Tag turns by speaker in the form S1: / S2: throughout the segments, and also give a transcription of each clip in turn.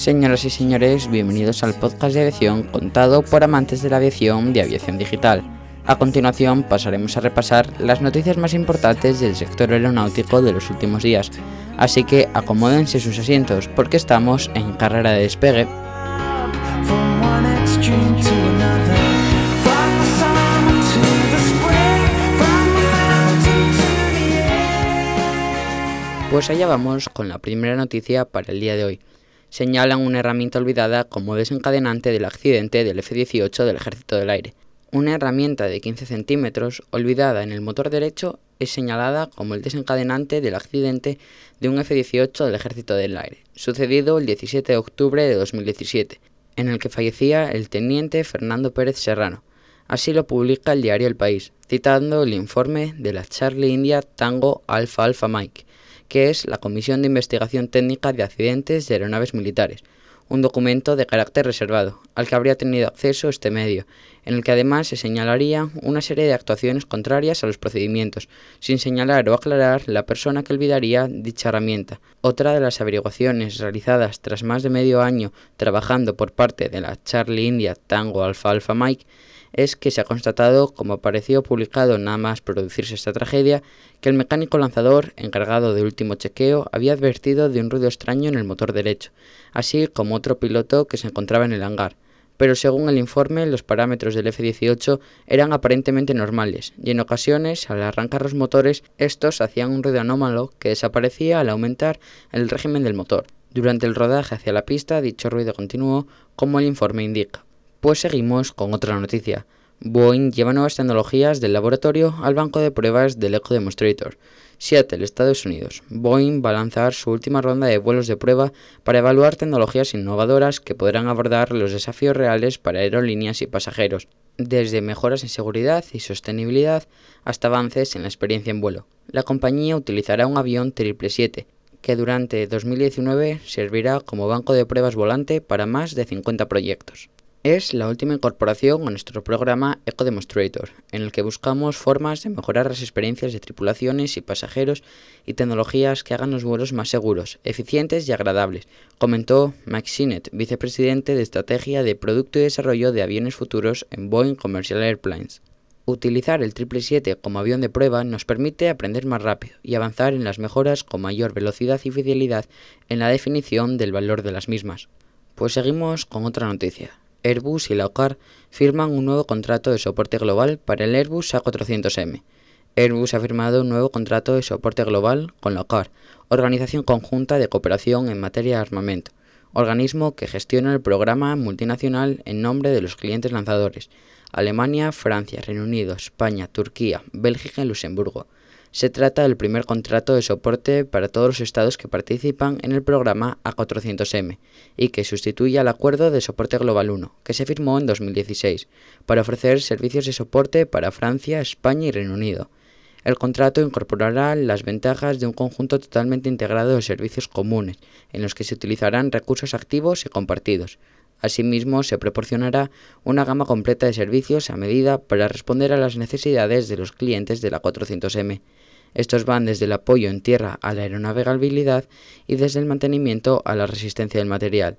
S1: Señoras y señores, bienvenidos al podcast de aviación contado por amantes de la aviación de aviación digital. A continuación pasaremos a repasar las noticias más importantes del sector aeronáutico de los últimos días, así que acomódense sus asientos porque estamos en carrera de despegue. Pues allá vamos con la primera noticia para el día de hoy. Señalan una herramienta olvidada como desencadenante del accidente del F-18 del Ejército del Aire. Una herramienta de 15 centímetros olvidada en el motor derecho es señalada como el desencadenante del accidente de un F-18 del Ejército del Aire, sucedido el 17 de octubre de 2017, en el que fallecía el teniente Fernando Pérez Serrano. Así lo publica el diario El País, citando el informe de la Charlie India Tango Alpha Alpha Mike, que es la Comisión de Investigación Técnica de Accidentes de Aeronaves Militares, un documento de carácter reservado, al que habría tenido acceso este medio, en el que además se señalaría una serie de actuaciones contrarias a los procedimientos, sin señalar o aclarar la persona que olvidaría dicha herramienta. Otra de las averiguaciones realizadas tras más de medio año trabajando por parte de la Charlie India Tango Alpha Alpha Mike es que se ha constatado, como apareció publicado nada más producirse esta tragedia, que el mecánico lanzador, encargado de último chequeo, había advertido de un ruido extraño en el motor derecho, así como otro piloto que se encontraba en el hangar. Pero según el informe, los parámetros del F-18 eran aparentemente normales, y en ocasiones, al arrancar los motores, estos hacían un ruido anómalo que desaparecía al aumentar el régimen del motor. Durante el rodaje hacia la pista, dicho ruido continuó, como el informe indica. Pues seguimos con otra noticia. Boeing lleva nuevas tecnologías del laboratorio al banco de pruebas del Eco Demonstrator. Seattle, Estados Unidos. Boeing va a lanzar su última ronda de vuelos de prueba para evaluar tecnologías innovadoras que podrán abordar los desafíos reales para aerolíneas y pasajeros, desde mejoras en seguridad y sostenibilidad hasta avances en la experiencia en vuelo. La compañía utilizará un avión 777 que durante 2019 servirá como banco de pruebas volante para más de 50 proyectos. Es la última incorporación a nuestro programa Eco Demonstrator, en el que buscamos formas de mejorar las experiencias de tripulaciones y pasajeros y tecnologías que hagan los vuelos más seguros, eficientes y agradables, comentó Mike Sinnett, vicepresidente de Estrategia de Producto y Desarrollo de Aviones Futuros en Boeing Commercial Airplanes. Utilizar el 777 como avión de prueba nos permite aprender más rápido y avanzar en las mejoras con mayor velocidad y fidelidad en la definición del valor de las mismas. Pues seguimos con otra noticia. Airbus y la OCAR firman un nuevo contrato de soporte global para el Airbus A400M. Airbus ha firmado un nuevo contrato de soporte global con la OCAR, Organización Conjunta de Cooperación en Materia de Armamento, organismo que gestiona el programa multinacional en nombre de los clientes lanzadores, Alemania, Francia, Reino Unido, España, Turquía, Bélgica y Luxemburgo. Se trata del primer contrato de soporte para todos los estados que participan en el programa A400M y que sustituye al Acuerdo de Soporte Global 1, que se firmó en 2016, para ofrecer servicios de soporte para Francia, España y Reino Unido. El contrato incorporará las ventajas de un conjunto totalmente integrado de servicios comunes, en los que se utilizarán recursos activos y compartidos. Asimismo, se proporcionará una gama completa de servicios a medida para responder a las necesidades de los clientes de la 400M estos van desde el apoyo en tierra a la aeronavegabilidad y desde el mantenimiento a la resistencia del material.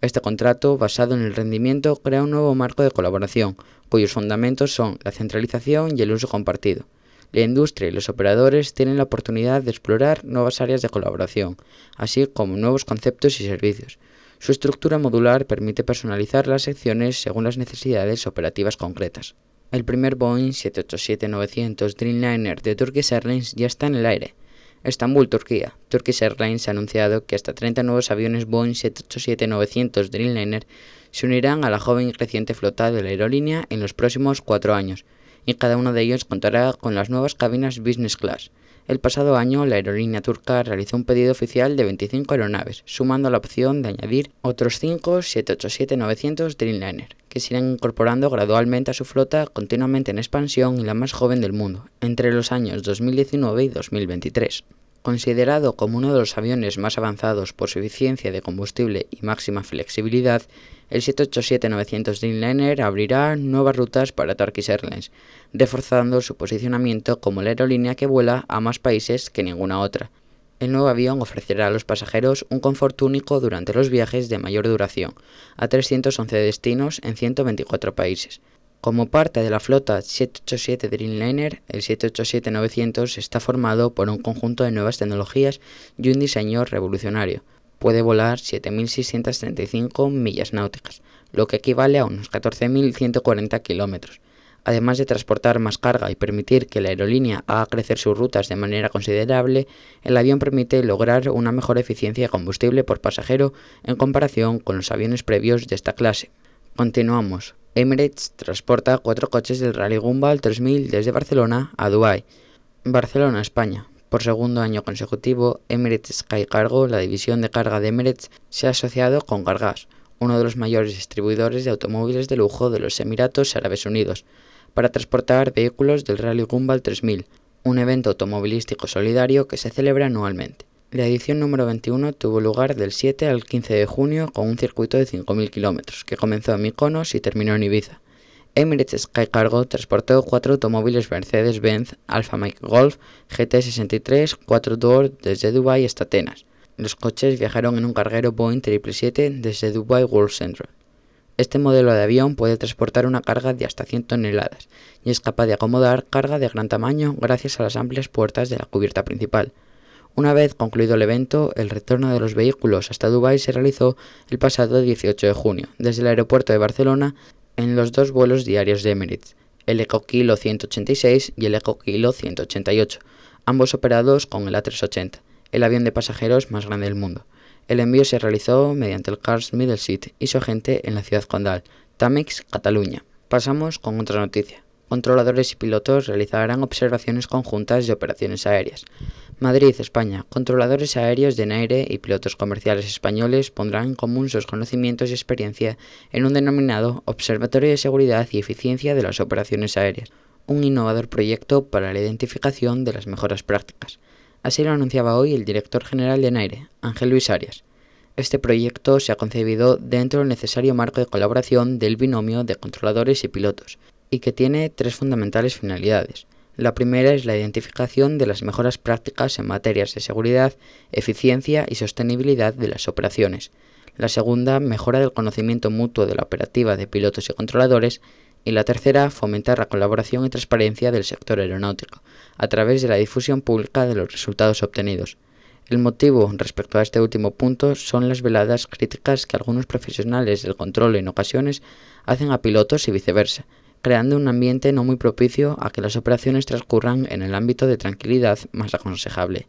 S1: Este contrato, basado en el rendimiento, crea un nuevo marco de colaboración, cuyos fundamentos son la centralización y el uso compartido. La industria y los operadores tienen la oportunidad de explorar nuevas áreas de colaboración, así como nuevos conceptos y servicios. Su estructura modular permite personalizar las secciones según las necesidades operativas concretas. El primer Boeing 787-900 Dreamliner de Turkish Airlines ya está en el aire. Estambul, Turquía. Turkish Airlines ha anunciado que hasta 30 nuevos aviones Boeing 787-900 Dreamliner se unirán a la joven y creciente flota de la aerolínea en los próximos cuatro años, y cada uno de ellos contará con las nuevas cabinas Business Class. El pasado año, la aerolínea turca realizó un pedido oficial de 25 aeronaves, sumando la opción de añadir otros 5 787-900 Dreamliner, que se irán incorporando gradualmente a su flota continuamente en expansión y la más joven del mundo, entre los años 2019 y 2023. Considerado como uno de los aviones más avanzados por su eficiencia de combustible y máxima flexibilidad, el 787-900 Dreamliner abrirá nuevas rutas para Turkish Airlines, reforzando su posicionamiento como la aerolínea que vuela a más países que ninguna otra. El nuevo avión ofrecerá a los pasajeros un confort único durante los viajes de mayor duración, a 311 destinos en 124 países. Como parte de la flota 787 Dreamliner, el 787-900 está formado por un conjunto de nuevas tecnologías y un diseño revolucionario. Puede volar 7.635 millas náuticas, lo que equivale a unos 14.140 kilómetros Además de transportar más carga y permitir que la aerolínea haga crecer sus rutas de manera considerable, el avión permite lograr una mejor eficiencia de combustible por pasajero en comparación con los aviones previos de esta clase. Continuamos. Emirates transporta cuatro coches del Rally Gumball 3000 desde Barcelona a Dubái. Barcelona, España. Por segundo año consecutivo, Emirates Sky Cargo, la división de carga de Emirates, se ha asociado con Cargas, uno de los mayores distribuidores de automóviles de lujo de los Emiratos Árabes Unidos, para transportar vehículos del Rally Gumball 3000, un evento automovilístico solidario que se celebra anualmente. La edición número 21 tuvo lugar del 7 al 15 de junio con un circuito de 5.000 kilómetros, que comenzó en Mykonos y terminó en Ibiza. Emirates Sky Cargo transportó cuatro automóviles Mercedes-Benz Alfa Mike Golf GT63 4-door desde Dubai hasta Atenas. Los coches viajaron en un carguero Boeing 777 desde Dubai World Central. Este modelo de avión puede transportar una carga de hasta 100 toneladas y es capaz de acomodar carga de gran tamaño gracias a las amplias puertas de la cubierta principal. Una vez concluido el evento, el retorno de los vehículos hasta Dubái se realizó el pasado 18 de junio, desde el aeropuerto de Barcelona, en los dos vuelos diarios de Emirates, el Eco Kilo 186 y el Eco Kilo 188, ambos operados con el A380, el avión de pasajeros más grande del mundo. El envío se realizó mediante el Cars Middle Seat y su agente en la ciudad condal, Tamex, Cataluña. Pasamos con otra noticia. Controladores y pilotos realizarán observaciones conjuntas de operaciones aéreas. Madrid, España. Controladores aéreos de Naire y pilotos comerciales españoles pondrán en común sus conocimientos y experiencia en un denominado Observatorio de Seguridad y Eficiencia de las Operaciones Aéreas, un innovador proyecto para la identificación de las mejoras prácticas. Así lo anunciaba hoy el director general de NAIRE, Ángel Luis Arias. Este proyecto se ha concebido dentro del necesario marco de colaboración del binomio de controladores y pilotos, y que tiene tres fundamentales finalidades. La primera es la identificación de las mejoras prácticas en materias de seguridad, eficiencia y sostenibilidad de las operaciones. La segunda, mejora del conocimiento mutuo de la operativa de pilotos y controladores y la tercera, fomentar la colaboración y transparencia del sector aeronáutico, a través de la difusión pública de los resultados obtenidos. El motivo respecto a este último punto son las veladas críticas que algunos profesionales del control en ocasiones hacen a pilotos y viceversa, creando un ambiente no muy propicio a que las operaciones transcurran en el ámbito de tranquilidad más aconsejable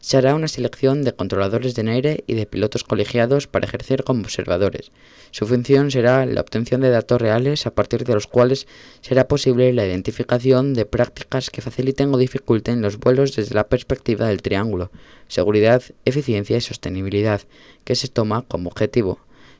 S1: se hará una selección de controladores de aire y de pilotos colegiados para ejercer como observadores. Su función será la obtención de datos reales a partir de los cuales será posible la identificación de prácticas que faciliten o dificulten los vuelos desde la perspectiva del triángulo, seguridad, eficiencia y sostenibilidad, que se toma como objetivo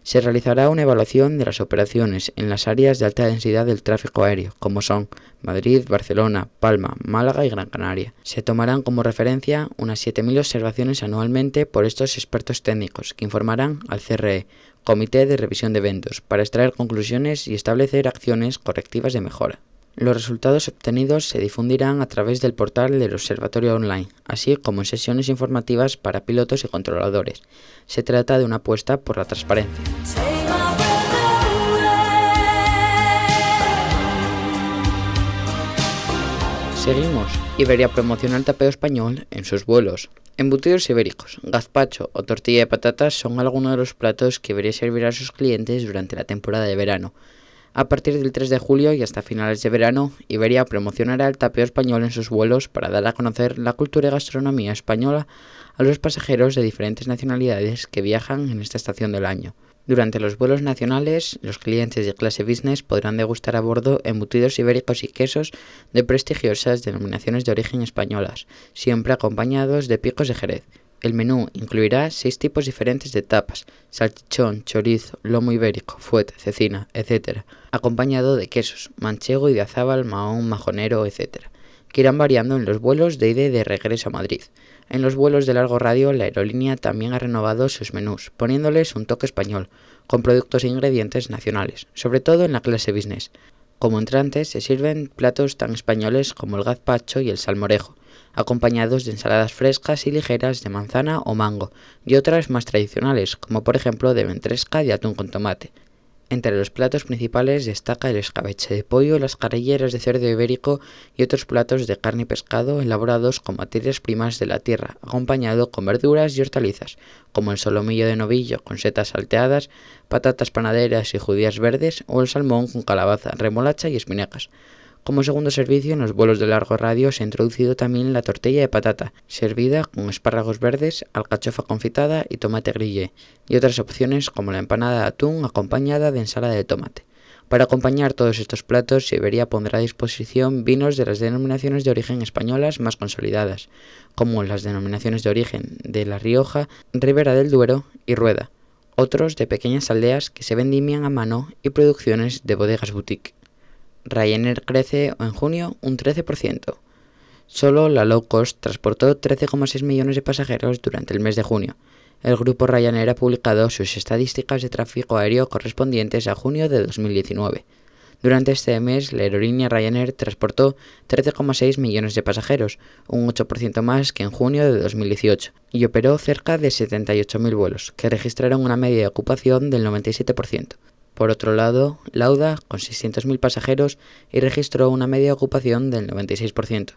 S1: se realizará una evaluación de las operaciones en las áreas de alta densidad del tráfico aéreo, como son Madrid, Barcelona, Palma, Málaga y Gran Canaria. Se tomarán como referencia unas 7.000 observaciones anualmente por estos expertos técnicos, que informarán al CRE, Comité de Revisión de Eventos, para extraer conclusiones y establecer acciones correctivas de mejora. Los resultados obtenidos se difundirán a través del portal del Observatorio Online, así como en sesiones informativas para pilotos y controladores. Se trata de una apuesta por la transparencia. Seguimos. Iberia promociona el tapeo español en sus vuelos. Embutidos ibéricos, gazpacho o tortilla de patatas son algunos de los platos que Iberia servirá a sus clientes durante la temporada de verano. A partir del 3 de julio y hasta finales de verano, Iberia promocionará el tapeo español en sus vuelos para dar a conocer la cultura y gastronomía española a los pasajeros de diferentes nacionalidades que viajan en esta estación del año. Durante los vuelos nacionales, los clientes de clase business podrán degustar a bordo embutidos ibéricos y quesos de prestigiosas denominaciones de origen españolas, siempre acompañados de picos de Jerez. El menú incluirá seis tipos diferentes de tapas, salchichón, chorizo, lomo ibérico, fuet, cecina, etc., acompañado de quesos, manchego y de azábal, mahón, majonero, etc., que irán variando en los vuelos de ida y de regreso a Madrid. En los vuelos de largo radio, la aerolínea también ha renovado sus menús, poniéndoles un toque español, con productos e ingredientes nacionales, sobre todo en la clase business. Como entrantes se sirven platos tan españoles como el gazpacho y el salmorejo, acompañados de ensaladas frescas y ligeras de manzana o mango, y otras más tradicionales, como por ejemplo de ventresca y atún con tomate, entre los platos principales destaca el escabeche de pollo, las carrilleras de cerdo ibérico y otros platos de carne y pescado elaborados con materias primas de la tierra, acompañado con verduras y hortalizas, como el solomillo de novillo con setas salteadas, patatas panaderas y judías verdes o el salmón con calabaza, remolacha y espinacas. Como segundo servicio, en los vuelos de largo radio se ha introducido también la tortilla de patata, servida con espárragos verdes, alcachofa confitada y tomate grillé, y otras opciones como la empanada de atún acompañada de ensalada de tomate. Para acompañar todos estos platos, Siberia pondrá a disposición vinos de las denominaciones de origen españolas más consolidadas, como las denominaciones de origen de La Rioja, Ribera del Duero y Rueda, otros de pequeñas aldeas que se vendimian a mano y producciones de bodegas boutique. Ryanair crece en junio un 13%. Solo la low cost transportó 13,6 millones de pasajeros durante el mes de junio. El grupo Ryanair ha publicado sus estadísticas de tráfico aéreo correspondientes a junio de 2019. Durante este mes, la aerolínea Ryanair transportó 13,6 millones de pasajeros, un 8% más que en junio de 2018, y operó cerca de 78.000 vuelos, que registraron una media de ocupación del 97%. Por otro lado, Lauda, con 600.000 pasajeros, y registró una media ocupación del 96%.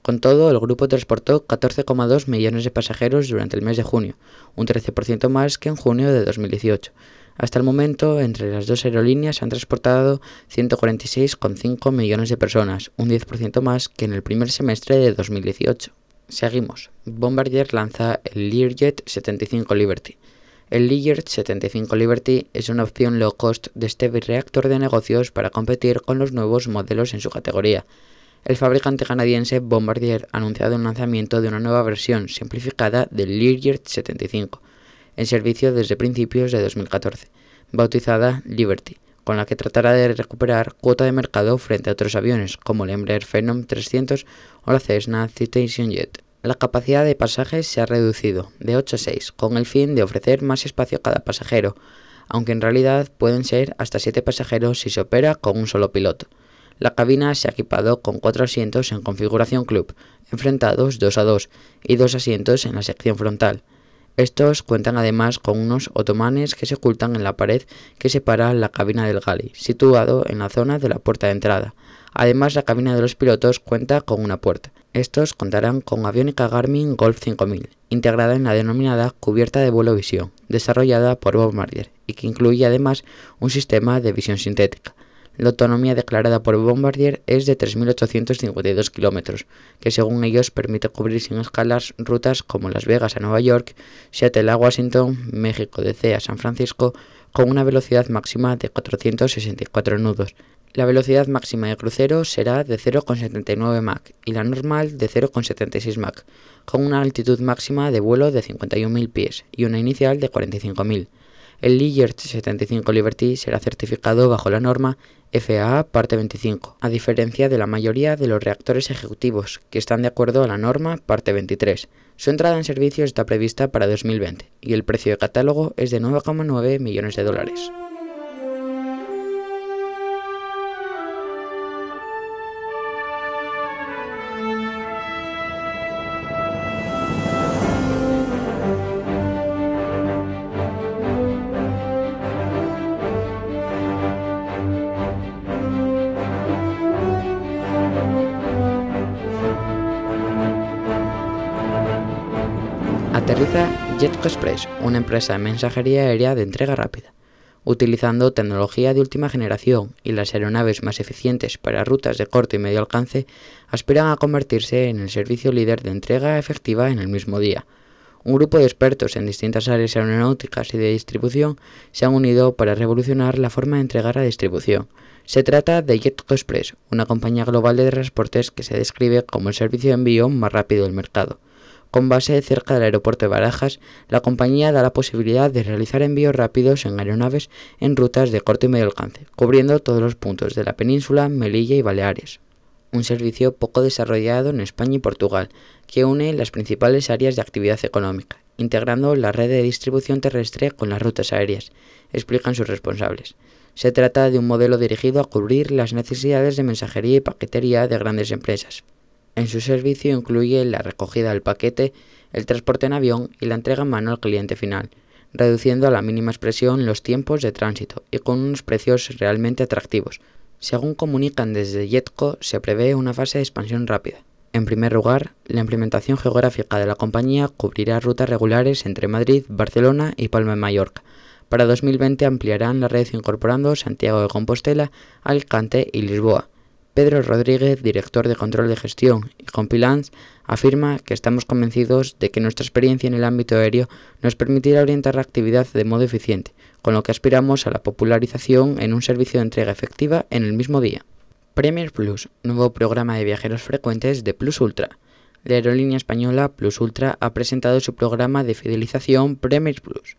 S1: Con todo, el grupo transportó 14,2 millones de pasajeros durante el mes de junio, un 13% más que en junio de 2018. Hasta el momento, entre las dos aerolíneas han transportado 146,5 millones de personas, un 10% más que en el primer semestre de 2018. Seguimos. Bombardier lanza el Learjet 75 Liberty. El Ligier 75 Liberty es una opción low cost de este reactor de negocios para competir con los nuevos modelos en su categoría. El fabricante canadiense Bombardier ha anunciado el lanzamiento de una nueva versión simplificada del Learjet 75, en servicio desde principios de 2014, bautizada Liberty, con la que tratará de recuperar cuota de mercado frente a otros aviones como el Embraer Phenom 300 o la Cessna Citation Jet. La capacidad de pasajes se ha reducido de 8 a 6, con el fin de ofrecer más espacio a cada pasajero, aunque en realidad pueden ser hasta 7 pasajeros si se opera con un solo piloto. La cabina se ha equipado con 4 asientos en configuración club, enfrentados 2 a 2, y 2 asientos en la sección frontal. Estos cuentan además con unos otomanes que se ocultan en la pared que separa la cabina del galley, situado en la zona de la puerta de entrada. Además, la cabina de los pilotos cuenta con una puerta. Estos contarán con aviónica Garmin Golf 5000, integrada en la denominada cubierta de vuelo visión, desarrollada por Bombardier, y que incluye además un sistema de visión sintética. La autonomía declarada por Bombardier es de 3.852 kilómetros, que según ellos permite cubrir sin escalas rutas como Las Vegas a Nueva York, Seattle a Washington, México DC a San Francisco, con una velocidad máxima de 464 nudos, la velocidad máxima de crucero será de 0,79 Mach y la normal de 0,76 Mach, con una altitud máxima de vuelo de 51.000 pies y una inicial de 45.000. El Ligier 75 Liberty será certificado bajo la norma FAA parte 25, a diferencia de la mayoría de los reactores ejecutivos, que están de acuerdo a la norma parte 23. Su entrada en servicio está prevista para 2020 y el precio de catálogo es de 9,9 millones de dólares. Jetco Express, una empresa de mensajería aérea de entrega rápida. Utilizando tecnología de última generación y las aeronaves más eficientes para rutas de corto y medio alcance, aspiran a convertirse en el servicio líder de entrega efectiva en el mismo día. Un grupo de expertos en distintas áreas aeronáuticas y de distribución se han unido para revolucionar la forma de entregar la distribución. Se trata de Jetco Express, una compañía global de transportes que se describe como el servicio de envío más rápido del mercado. Con base cerca del aeropuerto de Barajas, la compañía da la posibilidad de realizar envíos rápidos en aeronaves en rutas de corto y medio alcance, cubriendo todos los puntos de la península, Melilla y Baleares. Un servicio poco desarrollado en España y Portugal, que une las principales áreas de actividad económica, integrando la red de distribución terrestre con las rutas aéreas, explican sus responsables. Se trata de un modelo dirigido a cubrir las necesidades de mensajería y paquetería de grandes empresas. En su servicio incluye la recogida del paquete, el transporte en avión y la entrega en mano al cliente final, reduciendo a la mínima expresión los tiempos de tránsito y con unos precios realmente atractivos. Según comunican desde Jetco, se prevé una fase de expansión rápida. En primer lugar, la implementación geográfica de la compañía cubrirá rutas regulares entre Madrid, Barcelona y Palma de Mallorca. Para 2020 ampliarán la red incorporando Santiago de Compostela, Alicante y Lisboa. Pedro Rodríguez, director de control de gestión y Compilance, afirma que estamos convencidos de que nuestra experiencia en el ámbito aéreo nos permitirá orientar la actividad de modo eficiente, con lo que aspiramos a la popularización en un servicio de entrega efectiva en el mismo día. Premier Plus, nuevo programa de viajeros frecuentes de Plus Ultra. La aerolínea española Plus Ultra ha presentado su programa de fidelización Premier Plus.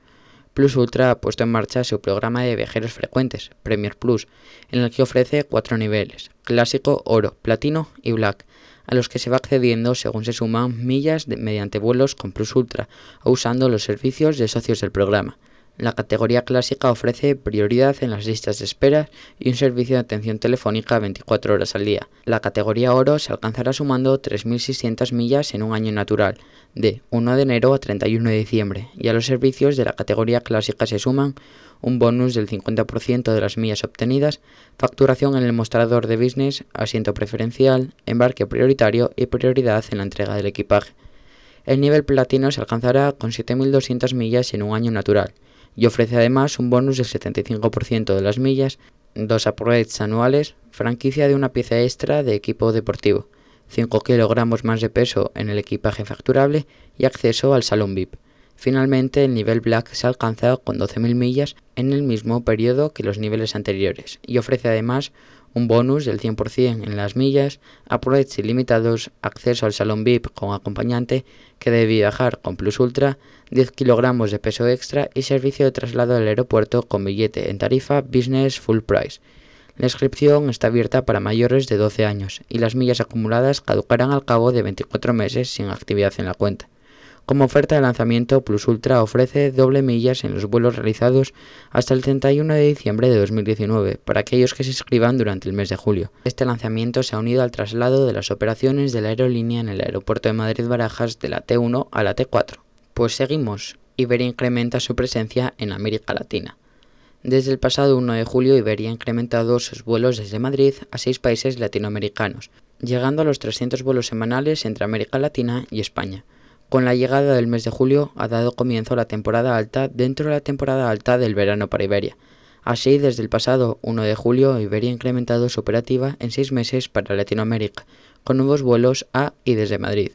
S1: Plus Ultra ha puesto en marcha su programa de viajeros frecuentes, Premier Plus, en el que ofrece cuatro niveles, clásico, oro, platino y black, a los que se va accediendo según se suman millas mediante vuelos con Plus Ultra o usando los servicios de socios del programa. La categoría clásica ofrece prioridad en las listas de espera y un servicio de atención telefónica 24 horas al día. La categoría oro se alcanzará sumando 3.600 millas en un año natural, de 1 de enero a 31 de diciembre, y a los servicios de la categoría clásica se suman un bonus del 50% de las millas obtenidas, facturación en el mostrador de business, asiento preferencial, embarque prioritario y prioridad en la entrega del equipaje. El nivel platino se alcanzará con 7.200 millas en un año natural y ofrece además un bonus del 75% de las millas, dos upgrades anuales, franquicia de una pieza extra de equipo deportivo, 5 kilogramos más de peso en el equipaje facturable y acceso al salón VIP. Finalmente, el nivel Black se alcanza con 12.000 millas en el mismo periodo que los niveles anteriores y ofrece además un bonus del 100% en las millas, upgrades ilimitados, acceso al salón VIP con acompañante que debe viajar con Plus Ultra, 10 kilogramos de peso extra y servicio de traslado al aeropuerto con billete en tarifa Business Full Price. La inscripción está abierta para mayores de 12 años y las millas acumuladas caducarán al cabo de 24 meses sin actividad en la cuenta. Como oferta de lanzamiento, Plus Ultra ofrece doble millas en los vuelos realizados hasta el 31 de diciembre de 2019 para aquellos que se inscriban durante el mes de julio. Este lanzamiento se ha unido al traslado de las operaciones de la aerolínea en el aeropuerto de Madrid Barajas de la T1 a la T4. Pues seguimos. Iberia incrementa su presencia en América Latina. Desde el pasado 1 de julio, Iberia ha incrementado sus vuelos desde Madrid a seis países latinoamericanos, llegando a los 300 vuelos semanales entre América Latina y España. Con la llegada del mes de julio ha dado comienzo la temporada alta dentro de la temporada alta del verano para Iberia. Así, desde el pasado 1 de julio, Iberia ha incrementado su operativa en seis meses para Latinoamérica, con nuevos vuelos a y desde Madrid.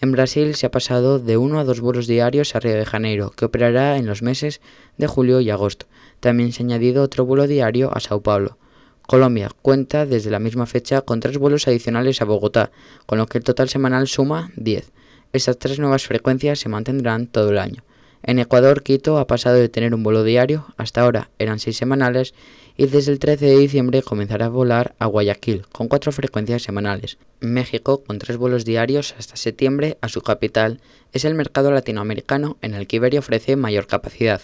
S1: En Brasil se ha pasado de uno a dos vuelos diarios a Río de Janeiro, que operará en los meses de julio y agosto. También se ha añadido otro vuelo diario a Sao Paulo. Colombia cuenta desde la misma fecha con tres vuelos adicionales a Bogotá, con lo que el total semanal suma 10. Estas tres nuevas frecuencias se mantendrán todo el año. En Ecuador, Quito ha pasado de tener un vuelo diario, hasta ahora eran seis semanales, y desde el 13 de diciembre comenzará a volar a Guayaquil, con cuatro frecuencias semanales. México, con tres vuelos diarios hasta septiembre a su capital, es el mercado latinoamericano en el que Iberia ofrece mayor capacidad.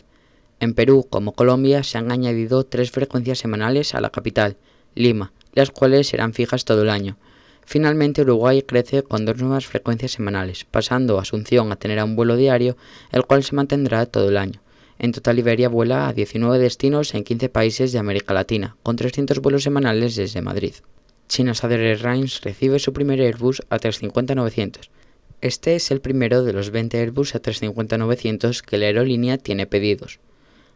S1: En Perú, como Colombia, se han añadido tres frecuencias semanales a la capital, Lima, las cuales serán fijas todo el año. Finalmente, Uruguay crece con dos nuevas frecuencias semanales, pasando Asunción a tener un vuelo diario, el cual se mantendrá todo el año. En total, Iberia vuela a 19 destinos en 15 países de América Latina, con 300 vuelos semanales desde Madrid. China Southern Airlines recibe su primer Airbus A350-900. Este es el primero de los 20 Airbus A350-900 que la aerolínea tiene pedidos.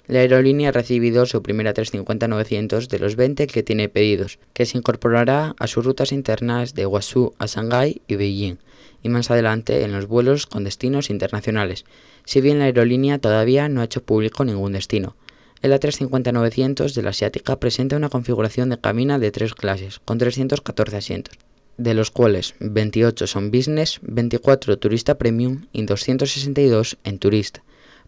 S1: La aerolínea ha recibido su primera 350-900 de los 20 que tiene pedidos, que se incorporará a sus rutas internas de Guangzhou a Shanghái y Beijing, y más adelante en los vuelos con destinos internacionales, si bien la aerolínea todavía no ha hecho público ningún destino. El A350-900 de la asiática presenta una configuración de cabina de tres clases, con 314 asientos, de los cuales 28 son business, 24 turista premium y 262 en turista.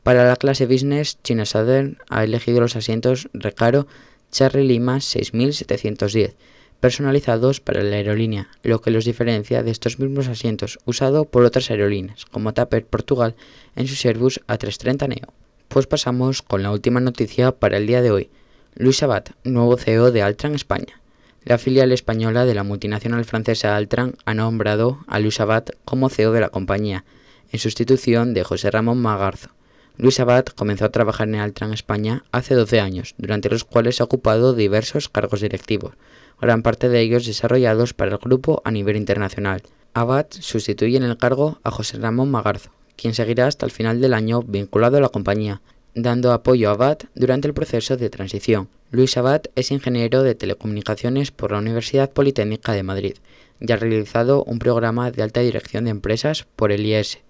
S1: Para la clase Business, China Southern ha elegido los asientos Recaro Charlie Lima 6710, personalizados para la aerolínea, lo que los diferencia de estos mismos asientos usados por otras aerolíneas, como Tapper Portugal en su Airbus A330 Neo. Pues pasamos con la última noticia para el día de hoy. Luis Sabat, nuevo CEO de Altran España. La filial española de la multinacional francesa Altran ha nombrado a Luis Sabat como CEO de la compañía, en sustitución de José Ramón Magarzo. Luis Abad comenzó a trabajar en Altran España hace 12 años, durante los cuales ha ocupado diversos cargos directivos, gran parte de ellos desarrollados para el grupo a nivel internacional. Abad sustituye en el cargo a José Ramón Magarzo, quien seguirá hasta el final del año vinculado a la compañía, dando apoyo a Abad durante el proceso de transición. Luis Abad es ingeniero de telecomunicaciones por la Universidad Politécnica de Madrid y ha realizado un programa de alta dirección de empresas por el IES.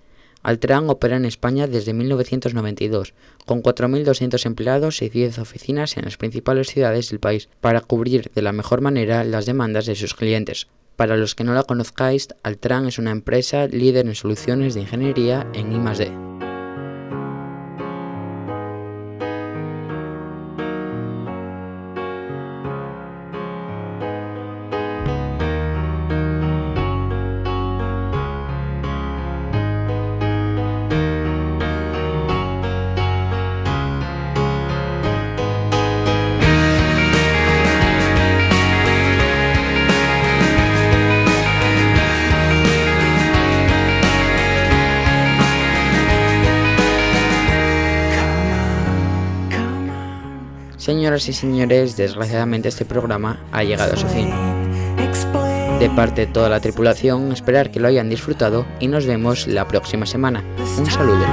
S1: Altran opera en España desde 1992, con 4.200 empleados y 10 oficinas en las principales ciudades del país, para cubrir de la mejor manera las demandas de sus clientes. Para los que no la conozcáis, Altran es una empresa líder en soluciones de ingeniería en I+D. Señoras y señores, desgraciadamente este programa ha llegado a su fin. De parte de toda la tripulación, esperar que lo hayan disfrutado y nos vemos la próxima semana. Un saludo.